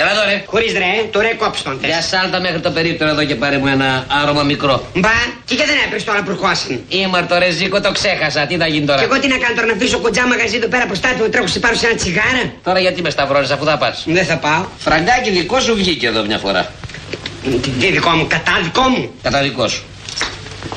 Έλα εδώ ρε. Χωρίς ρε, το ρε κόψτον Για σάλτα μέχρι το περίπτερο εδώ και πάρε μου ένα άρωμα μικρό. Μπα, και γιατί δεν έπρεπε τώρα που ερχόσουν. Ήμαρτο ρε Ζήκο, το ξέχασα. Τι θα γίνει τώρα; Και εγώ τι να κάνω τώρα να αφήσω κοντζά μαγαζί εδώ πέρα μπροστά του, τρέχω σε πάρω σε ένα τσιγάρα; Τώρα γιατί με σταυρώνεις αφού θα πας. Δεν θα πάω. Φραγκάκι δικό σου βγήκε εδώ μια φορά. Τι δικό μου, κατά δικό μου. Κατά δικό σου.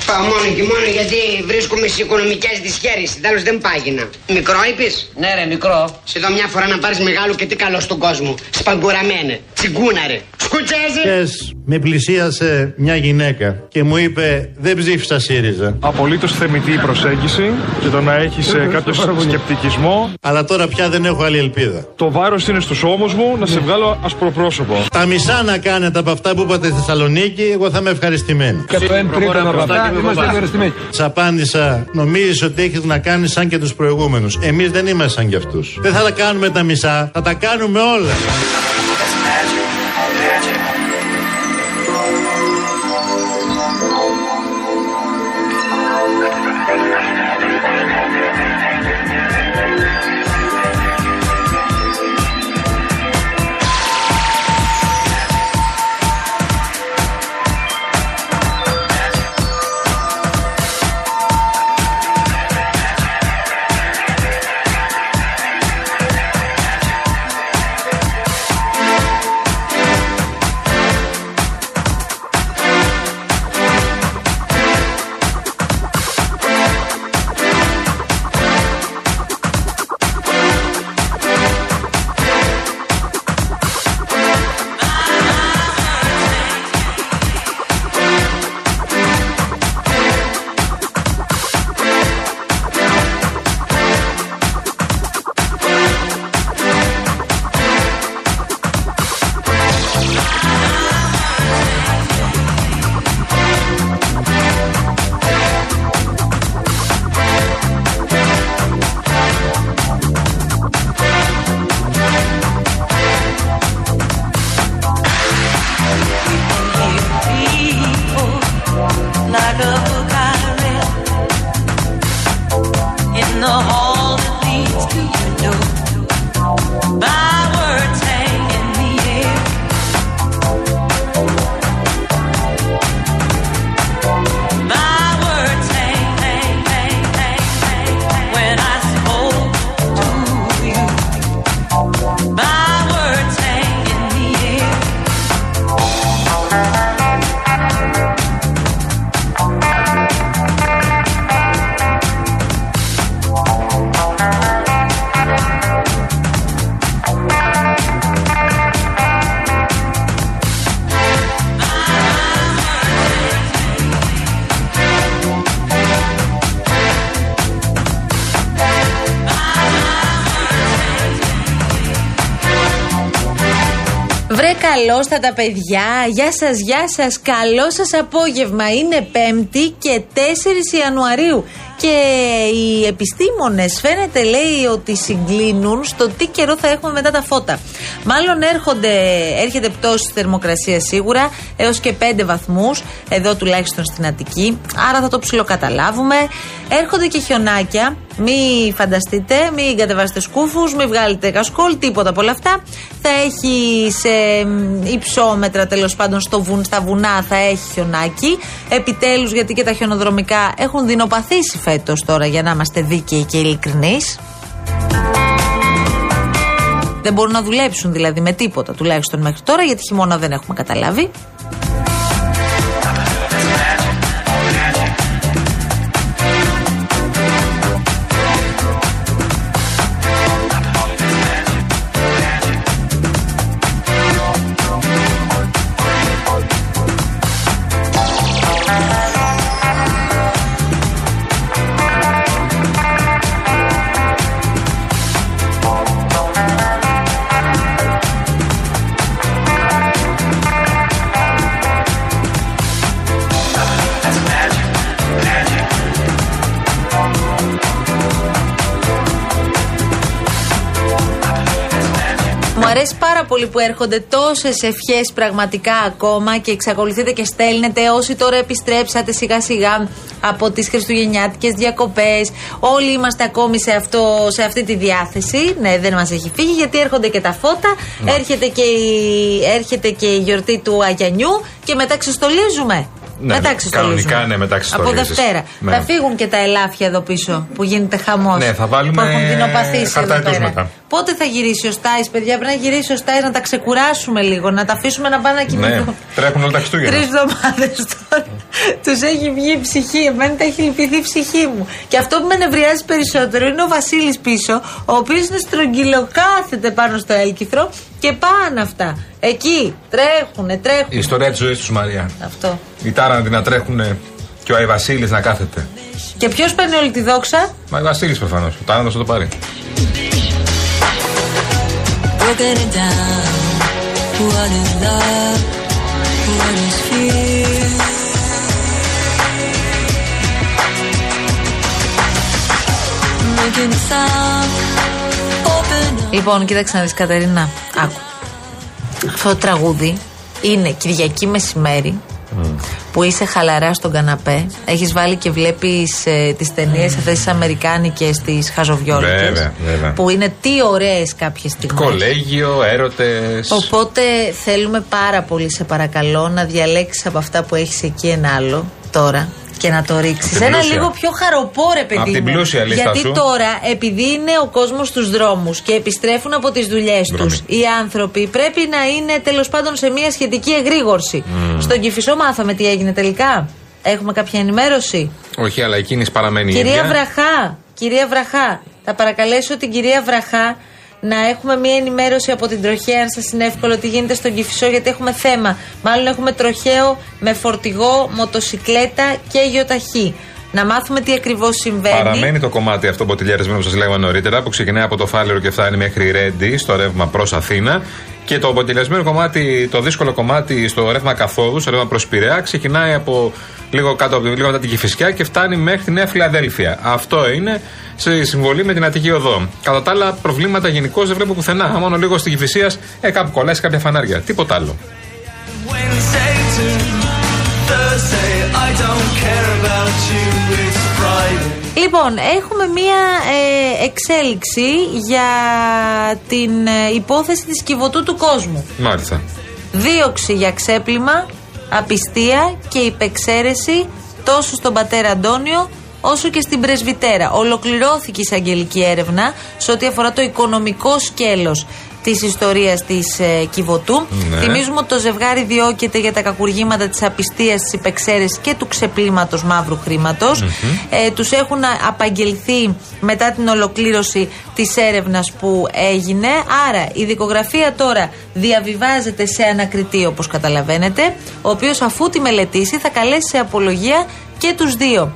Πάω μόνο και μόνο γιατί βρίσκομαι σε οικονομικές δυσχέρειες. Τέλος δεν πάγινα. Μικρό είπες; Ναι ρε μικρό. Σε δω μια φορά να πάρεις μεγάλο και τι καλό στον κόσμο. Σπαγκουραμένε. Τσιγκούναρε. Σκουτσέζι. Χθες με πλησίασε μια γυναίκα και μου είπε δεν ψήφισα ΣΥΡΙΖΑ. Απολύτως θεμητή η προσέγγιση και το να έχεις κάποιο σκεπτικισμό. Αλλά τώρα πια δεν έχω άλλη ελπίδα. Το βάρος είναι στους ώμους μου να σε βγάλω ασπροπρόσωπο. Τα μισά να κάνετε από αυτά που είπατε στη Θεσσαλονίκη, εγώ θα είμαι ευχαριστημένη. Και το 1 τρίτο από αυτά είμαστε ευχαριστημένοι. Σ' απάντησα, νομίζεις ότι έχεις να κάνεις σαν και τους προηγούμενους. Εμείς δεν είμαστε σαν κι αυτούς. Δεν θα τα κάνουμε τα μισά, θα τα κάνουμε όλα. Καλώς τα παιδιά. Γεια σας, γεια σας. Καλό σας απόγευμα. Είναι 5η και 4 Ιανουαρίου. Και οι επιστήμονες φαίνεται λέει ότι συγκλίνουν στο τι καιρό θα έχουμε μετά τα φώτα. Μάλλον έρχονται, έρχεται πτώση θερμοκρασίας σίγουρα έως και 5 βαθμούς, εδώ τουλάχιστον στην Αττική. Άρα θα το ψιλοκαταλάβουμε. Έρχονται και χιονάκια. Μην φανταστείτε, μην κατεβάσετε σκούφους, μην βγάλετε κασκόλ, τίποτα από όλα αυτά. Θα έχει σε υψόμετρα τέλος πάντων στο βουν, στα βουνά θα έχει χιονάκι. Επιτέλους, γιατί και τα χιονοδρομικά έχουν δεινοπαθήσει φέτος τώρα για να είμαστε δίκαιοι και ειλικρινείς. Δεν μπορούν να δουλέψουν δηλαδή με τίποτα τουλάχιστον μέχρι τώρα γιατί χειμώνα δεν έχουμε καταλάβει. Πολύ που έρχονται τόσες ευχές πραγματικά ακόμα και εξακολουθείτε και στέλνετε. Όσοι τώρα επιστρέψατε σιγά σιγά από τις Χριστουγεννιάτικες διακοπές, όλοι είμαστε ακόμη σε, αυτό, σε αυτή τη διάθεση. Ναι, δεν μας έχει φύγει γιατί έρχονται και τα φώτα, έρχεται και, η, έρχεται και η γιορτή του Αγιανιού και μετά ξεστολίζουμε. Ναι, μετά ξεστολίζουμε. κανονικά, ναι, μετά Από ξεστολίζεις. Δευτέρα. Ναι. Θα φύγουν και τα ελάφια εδώ πίσω που γίνεται χαμός. Ναι, θα βάλουμε Υπάρχουν δεινοπαθείς εδώ χαρταετούς πέρα. μετά. Πότε θα γυρίσει ο Στάις, παιδιά, πρέπει να γυρίσει ο Στάις να τα ξεκουράσουμε λίγο, να τα αφήσουμε να πάνε να κοιμηθούν. Ναι, τρέχουν όλα τα Χριστούγεννα. Τρεις εβδομάδες τώρα. Τους έχει βγει η ψυχή. Εμένα τα έχει λυπηθεί η ψυχή μου. Και αυτό που με νευριάζει περισσότερο είναι ο Βασίλης πίσω, ο οποίος είναι στρογγυλοκάθεται πάνω στο έλκυθρο και πάνε αυτά. Εκεί τρέχουνε, τρέχουν. Η ιστορία τη ζωής τους Μαρία. Αυτό. Οι τάραντι να τρέχουν και ο Άι Βασίλης να κάθεται. Και ποιος παίρνει όλη τη δόξα, Μα ο Βασίλης προφανώς. Ο τάραντος θα το πάρει. broken it down. What is love? What is fear? Λοιπόν, κοίταξε να δεις Κατερίνα. Άκου. Αυτό το τραγούδι είναι Κυριακή μεσημέρι που είσαι χαλαρά στον καναπέ. Έχεις βάλει και βλέπεις ε, τις ταινίες αυτές τις Αμερικάνικες, τις χαζοβιόλικες. Βέβαια, βέβαια. Που είναι τι ωραίες κάποιες στιγμές. Κολέγιο, έρωτες. Οπότε θέλουμε πάρα πολύ, σε παρακαλώ, να διαλέξεις από αυτά που έχεις εκεί ένα άλλο τώρα και να το ρίξει. την Ένα πλούσια. λίγο πιο χαροπό, ρε παιδί. Απ' την μου. πλούσια λίστα Γιατί σου. τώρα, επειδή είναι ο κόσμος στους δρόμους και επιστρέφουν από τις δουλειές τους, Δρόμοι. οι άνθρωποι πρέπει να είναι τέλος πάντων σε μια σχετική εγρήγορση. Στον Κυφισό μάθαμε τι έγινε τελικά. Έχουμε κάποια ενημέρωση; Όχι, αλλά η κίνηση παραμένει η Κυρία ίδια. Βραχά, κυρία Βραχά, θα παρακαλέσω την κυρία Βραχά να έχουμε μία ενημέρωση από την τροχέα, αν σας είναι εύκολο, τι γίνεται στον Κυφισό, γιατί έχουμε θέμα. Μάλλον έχουμε τροχαίο με φορτηγό, μοτοσικλέτα και γεωταχή. Να μάθουμε τι ακριβώς συμβαίνει. Παραμένει το κομμάτι αυτό μποτιλιαρισμένο που σας λέγαμε νωρίτερα, που ξεκινάει από το Φάλερο και φτάνει μέχρι Ρέντι, στο ρεύμα προς Αθήνα. Και το μποτιλιαρισμένο κομμάτι, το δύσκολο κομμάτι στο ρεύμα καθόδου, στο ρεύμα προς Πειραιά, ξεκινάει από λίγο κάτω από λίγο μετά την Κυφυσιά και φτάνει μέχρι τη Νέα Φιλαδέλφια. Αυτό είναι σε συμβολή με την Αττική Οδό. Κατά τα άλλα, προβλήματα γενικώς δεν βλέπω πουθενά. Μόνο λίγο στην Κυφυσία, ε, κάπου κολλάει σε κάποια φανάρια. Τίποτα άλλο. Wednesday to Thursday, I don't care about you, it's Friday. Λοιπόν, έχουμε μία ε, εξέλιξη για την ε, υπόθεση της κυβωτού του κόσμου. Μάλιστα. Δίωξη για ξέπλυμα, απιστία και υπεξαίρεση τόσο στον πατέρα Αντώνιο όσο και στην πρεσβυτέρα. Ολοκληρώθηκε η εισαγγελική έρευνα σε ό,τι αφορά το οικονομικό σκέλος της ιστορίας της ε, Κιβωτού. Ναι. Θυμίζουμε ότι το ζευγάρι διώκεται για τα κακουργήματα της απιστίας, της υπεξαίρεσης και του ξεπλήματος μαύρου χρήματος. Ε, τους έχουν α- απαγγελθεί μετά την ολοκλήρωση της έρευνας που έγινε. Άρα η δικογραφία τώρα διαβιβάζεται σε ανακριτή όπως καταλαβαίνετε, ο οποίος αφού τη μελετήσει θα καλέσει σε απολογία και τους δύο.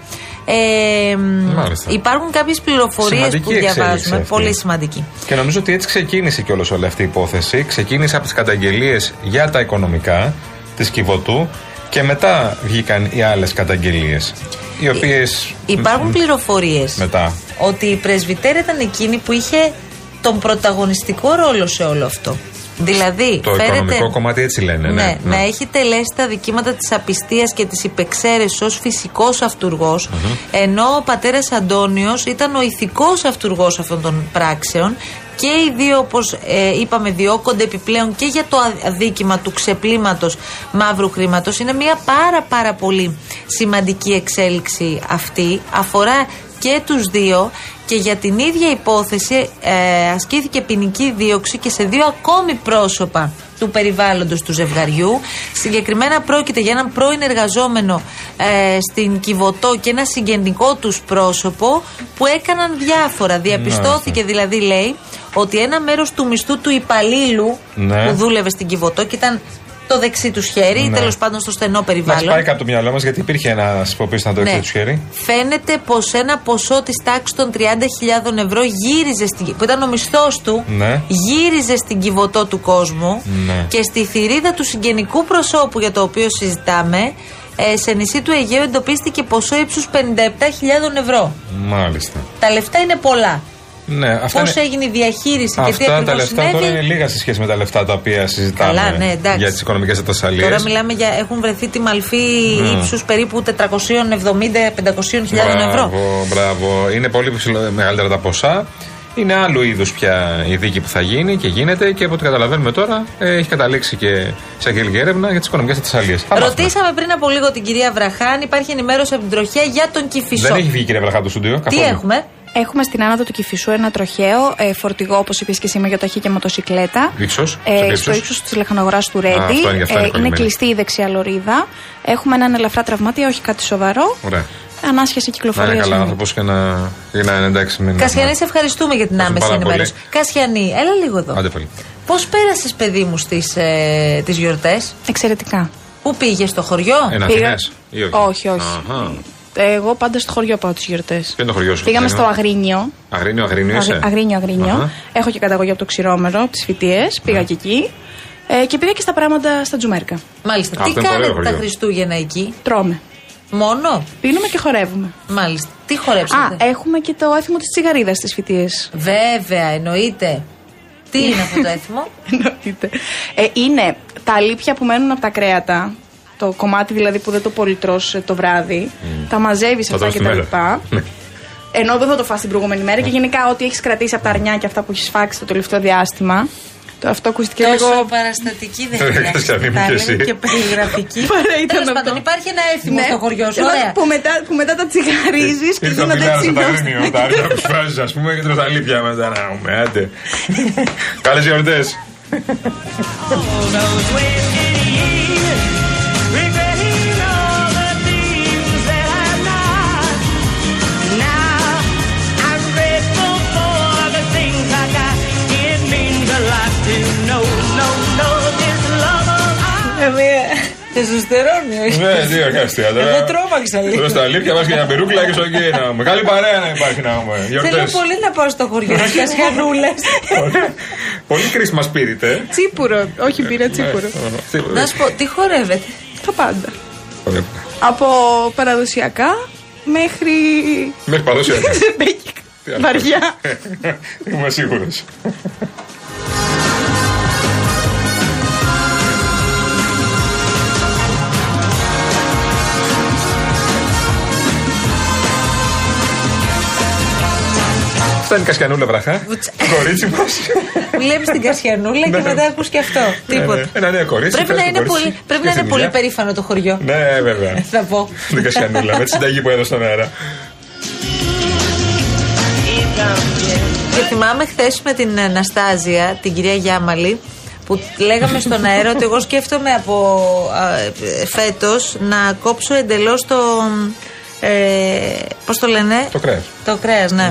Ε, Μάλιστα. υπάρχουν κάποιες πληροφορίες Σημαντική που εξέλιξη διαβάζουμε, αυτή. πολύ σημαντική. Και νομίζω ότι έτσι ξεκίνησε κιόλας όλη αυτή η υπόθεση. Ξεκίνησε από τις καταγγελίες για τα οικονομικά της Κιβωτού και μετά βγήκαν οι άλλες καταγγελίες. Οι οποίες. Υπάρχουν πληροφορίες Μετά. ότι η πρεσβυτέρα ήταν εκείνη που είχε τον πρωταγωνιστικό ρόλο σε όλο αυτό. Δηλαδή, Το φέρεται- οικονομικό κομμάτι έτσι λένε. Ναι, ναι, ναι. να έχει τελέσει τα δικήματα της απιστίας και της υπεξαίρεσης ως φυσικός αυτούργος, ενώ ο πατέρας Αντώνιος ήταν ο ηθικός αυτούργος αυτών των πράξεων και οι δύο, όπως ε, είπαμε, διώκονται επιπλέον και για το αδίκημα του ξεπλήματος μαύρου χρήματος. Είναι μια πάρα πάρα πολύ σημαντική εξέλιξη αυτή. Αφορά και τους δύο και για την ίδια υπόθεση ε, ασκήθηκε ποινική δίωξη και σε δύο ακόμη πρόσωπα του περιβάλλοντος του ζευγαριού. Συγκεκριμένα πρόκειται για έναν πρώην εργαζόμενο ε, στην Κιβωτό και ένα συγγενικό τους πρόσωπο που έκαναν διάφορα. Διαπιστώθηκε δηλαδή λέει ότι ένα μέρος του μισθού του υπαλλήλου Ναι. που δούλευε στην Κιβωτό και ήταν το δεξί του χέρι, Ναι. τέλος πάντων στο στενό Μα περιβάλλον. πάει κάτω το μυαλό μας γιατί υπήρχε ένα που ήταν το Ναι. εξή του χέρι. Φαίνεται πως ένα ποσό της τάξης των 30.000 ευρώ γύριζε στην, που ήταν ο μισθός του, Ναι. γύριζε στην κυβωτό του κόσμου Ναι. και στη θηρίδα του συγγενικού προσώπου για το οποίο συζητάμε, ε, σε νησί του Αιγαίου εντοπίστηκε ποσό ύψους 57.000 ευρώ. Μάλιστα. Τα λεφτά είναι πολλά. Ναι, αυτά Πώς είναι- έγινε η διαχείριση και τι Αυτά τα ακριβώς λεφτά τώρα συνέβη. είναι λίγα σε σχέση με τα λεφτά τα οποία συζητάμε Καλά, ναι, εντάξει. για τις οικονομικές ατασταλίε. Τώρα μιλάμε για. έχουν βρεθεί τη μαλφή Mm. ύψους περίπου 470-500 χιλιάδων ευρώ. Μπράβο, μπράβο. Είναι πολύ ψηλό- μεγαλύτερα τα ποσά. Είναι άλλου είδους πια η δίκη που θα γίνει και γίνεται και από ό,τι καταλαβαίνουμε τώρα ε, έχει καταλήξει και σε αγγελική έρευνα για τις οικονομικές ατασταλίε. Ρωτήσαμε πριν από λίγο την κυρία Βραχάν, υπάρχει ενημέρωση από την τροχέα για τον Κυφισό. Δεν έχει βγει η κυρία Βραχά του στούντιο. Τι καθόλου. έχουμε; Έχουμε στην άνοδο του Κυφισού ένα τροχαίο ε, φορτηγό, όπως είπες και εσύ, με γιοταχή και μοτοσυκλέτα. Ύψος, σε Ε, τι στο ύψος; ύψος της λεχανογορά του Α, Ρέντι. αυτό είναι, γι' αυτό είναι είναι κολλημένη. κλειστή η δεξιά λωρίδα. Έχουμε έναν ελαφρά τραυματία, όχι κάτι σοβαρό. Ωραία. Ανάσχεση Να κυκλοφορία. είναι καλά άνθρωπος και να, για να είναι εντάξει. Μην Κασιανή, σε ευχαριστούμε για την Ευχαριστούμε άμεση πάρα ενημέρωση. Κασιανή, έλα λίγο εδώ. Άντε πάλι. Πώς πέρασες, παιδί μου, στις ε, τις γιορτές; Εξαιρετικά. Πού πήγες, στο χωριό; Ένα Πήγα- Αθηνές ή όχι; Όχι, όχι. Αχα. Εγώ πάντα στο χωριό πάω τις γιορτές. Ποιο είναι το χωριό σου, Πήγαμε στο Χριστίνα; Αγρίνιο. Αγρίνιο, Αγρίνιο είσαι; Αγρι- Αγρίνιο, Αγρίνιο. Αχα. Έχω και καταγωγή από το ξηρόμερο, από τι φοιτίε. Πήγα Ναι. και εκεί. Ε, και πήγα και στα πράγματα στα Τζουμέρκα. Μάλιστα. Α, Τι αυτό είναι ωραίο κάνετε τα χωριό. Χριστούγεννα εκεί; Τρώμε. Μόνο; Πίνουμε και χορεύουμε. Μάλιστα. Τι Α, χορέψατε. έχουμε και το έθιμο της τσιγαρίδας στις φοιτίε. Βέβαια, εννοείται. Τι είναι αυτό το έθιμο; Εννοείται. Ε, είναι τα αλήπια που μένουν από τα κρέατα. Το κομμάτι δηλαδή που δεν το πολυτρώσει το βράδυ. Τα μαζεύεις Θα αυτά τρως και τη τα μέρα. λοιπά. Ναι. Ενώ δεν θα το φας την προηγούμενη μέρα και γενικά ό,τι έχεις κρατήσει από τα αρνιά και αυτά που έχεις φάξει το τελευταίο διάστημα. Το αυτό ακούστηκε Τόσο λίγο. παραστατική δεν Ε, χρειάζεται. Κασιανή μου Τα και λέμε εσύ. και περιγραφική. Παρά ήταν Τέλος αυτό. πάντων, υπάρχει ένα έθιμο Ναι. στο χωριό σου. Εδώ Ωραία. Που μετά, που μετά τα τσιγαρίζεις και Ήρθε ο γίνονται Πιλάρας έτσι από τα νιώθεις. Αγρίνιο, τα άρια που σφράζεις ας πούμε και τρως τα λίπια μετά να έχουμε, άντε. Καλές γιορτές. Of ours. Τεστοστερόνι, όχι. Ναι, τι ωραία αστεία τώρα. Εγώ τρόμαξα λίγο. Τρως τα λίπια, βάζεις και μια περούκλα και στο εκεί να έχουμε. Καλή παρέα να υπάρχει να έχουμε. Θέλω Γιορτές. πολύ να πάω στο χωριό να πιάσει χανούλε. Ωραία. Πολύ Christmas spirit, ε. Τσίπουρο, όχι πήρα τσίπουρο. Να σου πω, τι χορεύετε; Τα πάντα. Ωραία. Από παραδοσιακά μέχρι. Μέχρι παραδοσιακά. ζεμπέκικα. Τι άλλο. Βαριά. Είμαι σίγουρος. Φτάνει η Κασιανούλα βραχά. Βουτσα. Το κορίτσι μας. Βλέπει την Κασιανούλα και Ναι. μετά ακούς και αυτό. Τίποτα. Ένα νέο κορίτσι. Πρέπει να φέρεις το είναι κορίτσι πολύ, πρέπει και να στη είναι πολύ δουλειά. περήφανο το χωριό. Ναι, βέβαια. Θα πω. Την Κασιανούλα με τη συνταγή που έδωσε στον αέρα. Και θυμάμαι χθες με την Αναστάζια, την κυρία Γιάμαλη, που λέγαμε στον αέρα ότι εγώ σκέφτομαι από φέτος να κόψω εντελώς το. Ε, Πώς το λένε, Το κρέας. Το κρέας, ναι.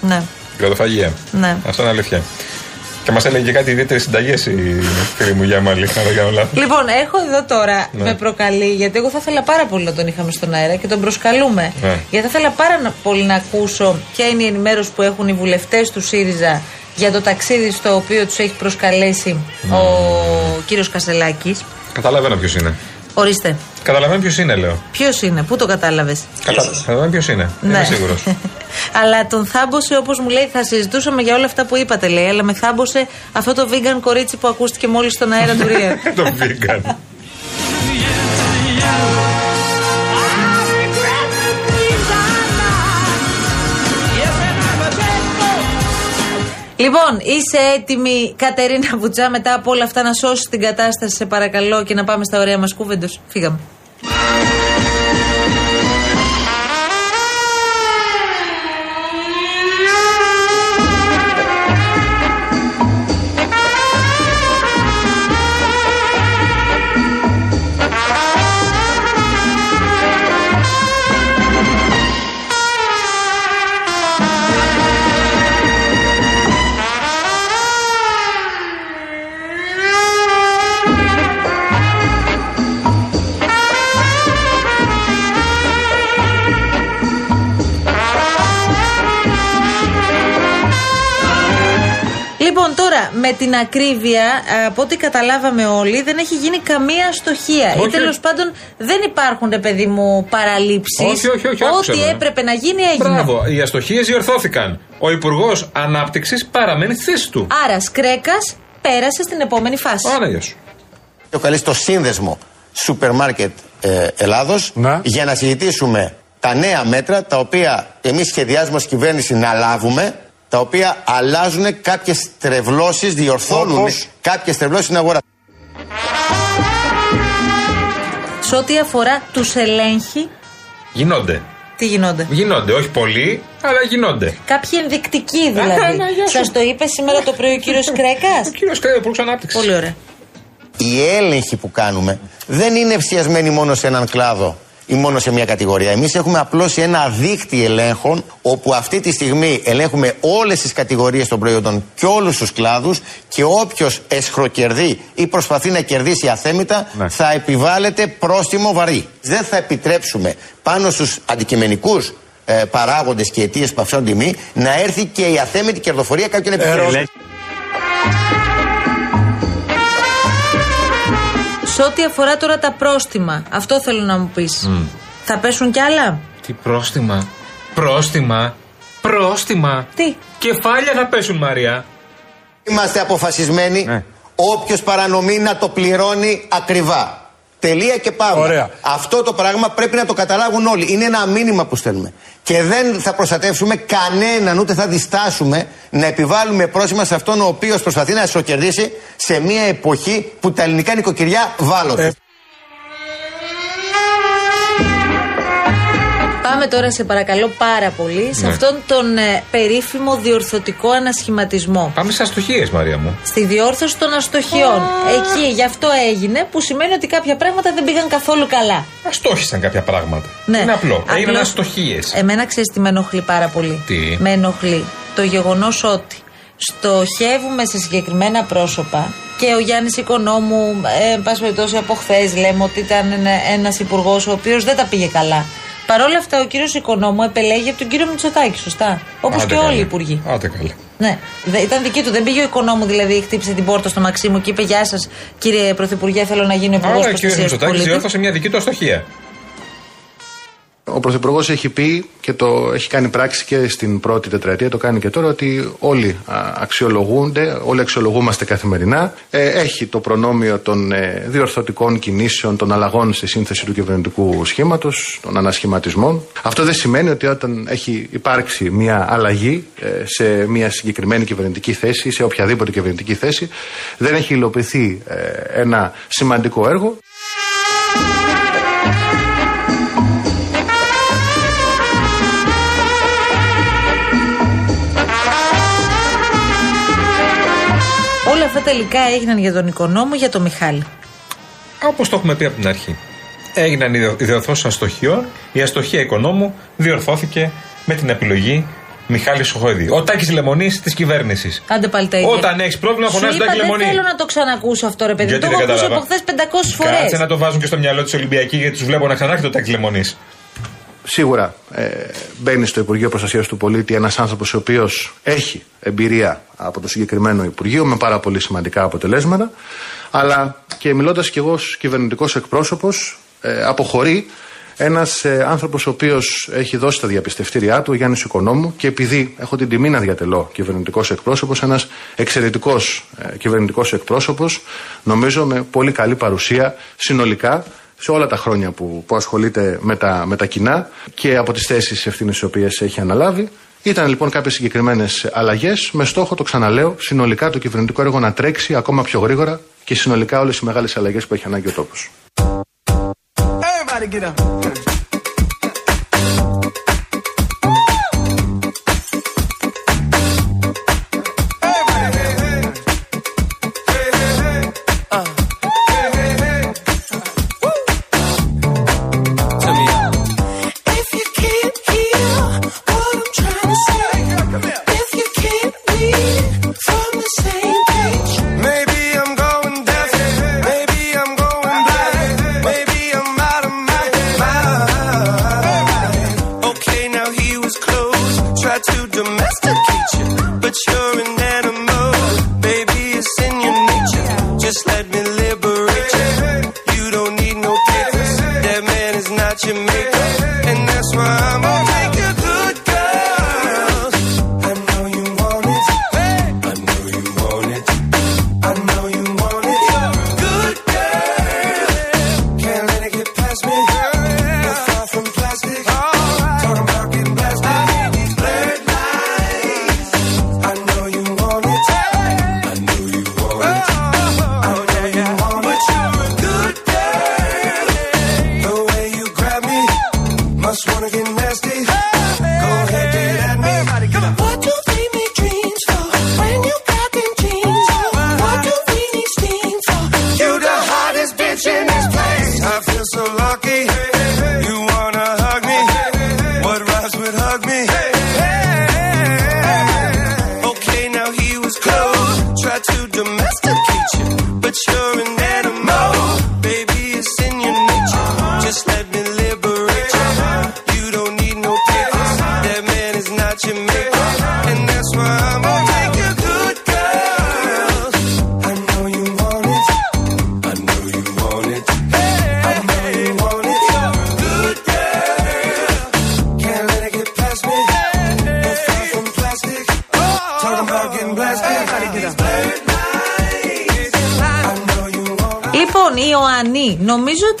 Ναι. ναι. Κρεατοφαγία. Ναι. Αυτό είναι αλήθεια. Και μας έλεγε και κάτι ιδιαίτερες συνταγές η φίλη μου Γιάμαλη, αν δεν κάνω λάθος. Λοιπόν, έχω εδώ τώρα, Ναι. με προκαλεί, γιατί εγώ θα ήθελα πάρα πολύ να τον είχαμε στον αέρα και τον προσκαλούμε. Ναι. Γιατί θα ήθελα πάρα να- πολύ να ακούσω ποια είναι η ενημέρωση που έχουν οι βουλευτές του ΣΥΡΙΖΑ για το ταξίδι στο οποίο τους έχει προσκαλέσει Ναι. ο κύριος Κασελάκης. Καταλαβαίνω ποιος είναι. Ορίστε. Καταλαβαίνω ποιος είναι, λέω. Ποιος είναι, πού το κατάλαβες; Καταλαβαίνω ποιος είναι. Ναι. Είμαι σίγουρος. αλλά τον θάμπωσε όπως μου λέει, θα συζητούσαμε για όλα αυτά που είπατε, λέει. Αλλά με θάμπωσε αυτό το vegan κορίτσι που ακούστηκε μόλις στον αέρα του Ρία. Το vegan. Λοιπόν, είσαι έτοιμη, Κατερίνα Βουτζά, μετά από όλα αυτά να σώσεις την κατάσταση, σε παρακαλώ, και να πάμε στα ωραία μας κούβεντος. Φύγαμε. Την ακρίβεια, από ό,τι καταλάβαμε όλοι, δεν έχει γίνει καμία στοχεία. Όχι. Ή τέλος πάντων δεν υπάρχουν, ρε παιδί μου, παραλήψεις. Όχι, όχι, όχι, άκουσε Ό,τι με. έπρεπε να γίνει έγινε. Μπράβο, οι αστοχίες διορθώθηκαν. Ο Υπουργός Ανάπτυξης παραμένει στη θέση του. Άρα, Σκρέκας πέρασε στην επόμενη φάση. Άρα, σου. Το καλεί στο σύνδεσμο σούπερ μάρκετ ε, Ελλάδος Να. για να συζητήσουμε τα νέα μέτρα τα οποία εμείς σχεδιάζουμε ως κυβέρνηση να λάβουμε τα οποία αλλάζουν κάποιες τρευλώσεις, διορθώνουν Όπως; κάποιες τρευλώσεις στην αγορά. Σε ό,τι αφορά τους ελέγχοι, Γίνονται. τι γινόνται. Γίνονται, όχι πολλοί, αλλά γίνονται. Κάποιοι ενδεικτικοί Α, δηλαδή. ναι, γεια σου. Σας το είπε σήμερα το πρωί ο κύριος Κρέκας; Ο κύριος Κρέδο, Υπουργός Ανάπτυξης. Πολύ ωραία. Οι έλεγχοι που κάνουμε δεν είναι ευσιασμένοι μόνο σε έναν κλάδο ή μόνο σε μια κατηγορία. Εμείς έχουμε απλώσει ένα δίκτυο ελέγχων όπου αυτή τη στιγμή ελέγχουμε όλες τις κατηγορίες των προϊόντων και όλους τους κλάδους και όποιος εσχροκερδεί ή προσπαθεί να κερδίσει αθέμητα Ναι. θα επιβάλλεται πρόστιμο βαρύ. Δεν θα επιτρέψουμε πάνω στους αντικειμενικούς ε, παράγοντες και αιτίες που αυξάνουν τιμή να έρθει και η αθέμητη κερδοφορία κάποιων επιχειρήσεων. Σε ό,τι αφορά τώρα τα πρόστιμα, αυτό θέλω να μου πεις. Θα πέσουν κι άλλα; Τι πρόστιμα; Πρόστιμα; Πρόστιμα; Τι; Κεφάλια θα πέσουν, Μαρία. Είμαστε αποφασισμένοι Ναι. όποιος παρανομεί να το πληρώνει ακριβά. Τελεία και πάμε. Ωραία. Αυτό το πράγμα πρέπει να το καταλάβουν όλοι. Είναι ένα μήνυμα που στέλνουμε. Και δεν θα προστατεύσουμε κανέναν, ούτε θα διστάσουμε να επιβάλλουμε πρόσημα σε αυτόν ο οποίος προσπαθεί να εσωκερδίσει σε μια εποχή που τα ελληνικά νοικοκυριά βάλλονται. Πάμε τώρα σε παρακαλώ πάρα πολύ σε Ναι. αυτόν τον ε, περίφημο διορθωτικό ανασχηματισμό. Πάμε σε αστοχίες, Μαρία μου. Στη διόρθωση των αστοχιών. Εκεί γι' αυτό έγινε που σημαίνει ότι κάποια πράγματα δεν πήγαν καθόλου καλά. Αστόχησαν κάποια πράγματα. Ναι. Είναι απλό. Έγιναν Απλώς, αστοχίες. Εμένα ξέρεις τι με ενοχλεί πάρα πολύ; Τι; Με ενοχλεί το γεγονός ότι στοχεύουμε σε συγκεκριμένα πρόσωπα και ο Γιάννης Οικονόμου, ε, εν πάση περιπτώσει από χθες λέμε ότι ήταν ένας υπουργός ο οποίος δεν τα πήγε καλά. Παρ' όλα αυτά, ο κύριος Οικονόμου επελέγει από τον κύριο Μητσοτάκη, σωστά. Όπως Άντε και καλά. όλοι οι υπουργοί. Άντε καλά. Ναι, Δε- ήταν δική του. Δεν πήγε ο Οικονόμου, δηλαδή χτύπησε την πόρτα στο Μαξίμου και είπε Γεια σας, κύριε Πρωθυπουργέ, θέλω να γίνω υπουργός Άρα ο κύριο προστασίας του Μητσοτάκη πολίτη. διόρθωσε μια δική του αστοχία. Ο Πρωθυπουργός έχει πει και το έχει κάνει πράξη και στην πρώτη τετραετία, το κάνει και τώρα, ότι όλοι α, αξιολογούνται, όλοι αξιολογούμαστε καθημερινά. Ε, έχει το προνόμιο των ε, διορθωτικών κινήσεων, των αλλαγών στη σύνθεση του κυβερνητικού σχήματος, των ανασχηματισμών. Αυτό δεν σημαίνει ότι όταν έχει υπάρξει μια αλλαγή ε, σε μια συγκεκριμένη κυβερνητική θέση ή σε οποιαδήποτε κυβερνητική θέση, δεν έχει υλοποιηθεί ε, ένα σημαντικό έργο. Όλα αυτά τελικά έγιναν για τον Οικονόμου, για τον Μιχάλη; Όπως το έχουμε πει από την αρχή. Έγιναν οι διο- οι διορθώσεις αστοχιών. Η αστοχία οικονόμου διορθώθηκε με την επιλογή Μιχάλη Σοχοίδη. Ο Τάκης Λεμονής της κυβέρνησης. Άντε πάλι τα ίδια. Όταν έχεις πρόβλημα, Σου φωνάζεις είπα, Τάκη δεν Λεμονή. θέλω να το ξανακούσω αυτό, ρε παιδί. Γιατί το δεν έχω ακούσει κατάλαβα. από χθες 500 φορές. Κάτσε να το βάζουν και στο μυαλό τη Ολυμπιακή γιατί τους βλέπω να ξανάρχεται ο Τάκης Λεμονής. Σίγουρα ε, μπαίνει στο Υπουργείο Προστασίας του Πολίτη ένας άνθρωπος ο οποίος έχει εμπειρία από το συγκεκριμένο Υπουργείο με πάρα πολύ σημαντικά αποτελέσματα. Αλλά και μιλώντας κι εγώ ως κυβερνητικός εκπρόσωπος, ε, αποχωρεί ένας ε, άνθρωπος ο οποίος έχει δώσει τα διαπιστευτήριά του, ο Γιάννης Οικονόμου, και επειδή έχω την τιμή να διατελώ κυβερνητικός εκπρόσωπος, ένας εξαιρετικός ε, κυβερνητικός εκπρόσωπος, νομίζω με πολύ καλή παρουσία συνολικά σε όλα τα χρόνια που, που ασχολείται με τα, με τα κοινά και από τις θέσεις ευθύνες τις οποίες έχει αναλάβει. Ήταν λοιπόν κάποιες συγκεκριμένες αλλαγές με στόχο, το ξαναλέω, συνολικά το κυβερνητικό έργο να τρέξει ακόμα πιο γρήγορα και συνολικά όλες οι μεγάλες αλλαγές που έχει ανάγκη ο τόπος.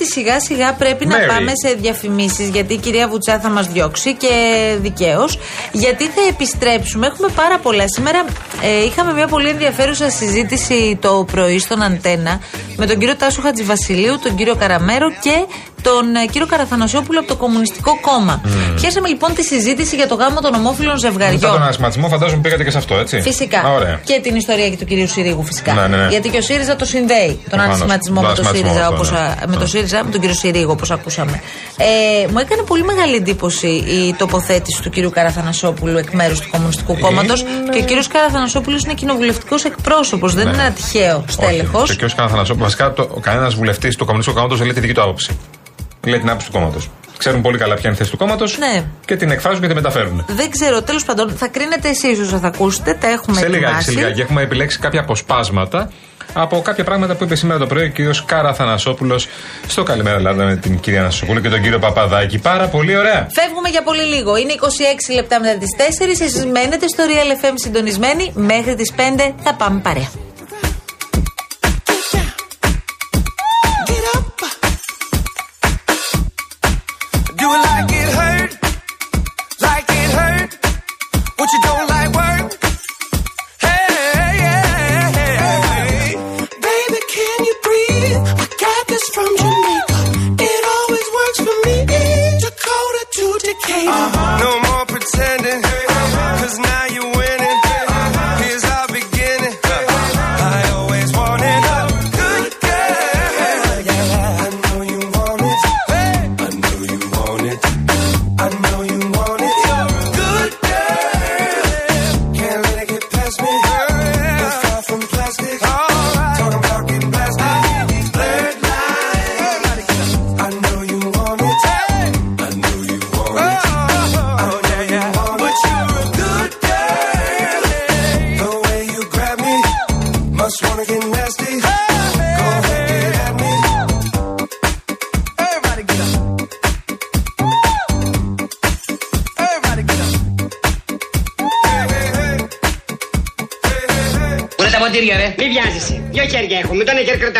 Ότι σιγά σιγά πρέπει να Mary. πάμε σε διαφημίσεις, γιατί η κυρία Βουτσά θα μας διώξει και δικαίως. Γιατί θα επιστρέψουμε. Έχουμε πάρα πολλά. Σήμερα ε, είχαμε μια πολύ ενδιαφέρουσα συζήτηση το πρωί στον Αντένα με τον κύριο Τάσο Χατζηβασιλείου, τον κύριο Καραμέρο και τον ε, κύριο Καραθανασιόπουλο από το Κομμουνιστικό Κόμμα. Πιάσαμε λοιπόν τη συζήτηση για το γάμο των ομόφυλων Μετά ζευγαριών. τον ανασχηματισμό, φαντάζομαι πήγατε και σε αυτό, έτσι; Φυσικά. Α, ωραία. Και την ιστορία και του κυρίου Συρίγου, φυσικά. Ναι, ναι, ναι. Γιατί και ο ΣΥΡΙΖΑ το συνδέει. Τον Προφανώς. ανασχηματισμό Τον με, το ανασχηματισμό ΣΥΡΙΖΑ, αυτό, όπως, ναι. α, με τον Ναι. ΣΥΡΙΖΑ, με τον κύριο Συρίγου, όπως ακούσαμε. Ε, μου έκανε πολύ μεγάλη εντύπωση η τοποθέτηση του κυρίου Καραθανασόπουλου εκ μέρους του Κομμουνιστικού Κόμματος. Και ο κύριος Καραθανασόπουλος είναι κοινοβουλευτικός εκπρόσωπος, δεν είναι ένα τυχαίο στέλεχος. Ναι. Όχι. Και ο κ. Καναθανασόπουλο, βασικά κανένας βουλευτής του Κομμουνιστικού Κόμματος δεν λέει τη δική του άποψη. Λέει την άποψη του κόμματος. Ξέρουν πολύ καλά ποια είναι η θέση του κόμματος Ναι. και την εκφράζουν και την μεταφέρουν. Δεν ξέρω, τέλος πάντων, θα κρίνετε εσείς όσο θα ακούσετε, τα έχουμε Σε λιγάκι, σε ετοιμάσει. λιγάκι. Έχουμε επιλέξει κάποια αποσπάσματα από κάποια πράγματα που είπε σήμερα το πρωί ο κύριος Κάρα Θανασόπουλο στο Καλημέρα Ελλάδα με την κυρία Ανασοπούλου και τον κύριο Παπαδάκη. Πάρα πολύ ωραία. Φεύγουμε για πολύ λίγο. Είναι 26 λεπτά μετά τις 4. Εσείς μένετε στο Real FM συντονισμένοι. Μέχρι τις 5 θα πάμε παρέα.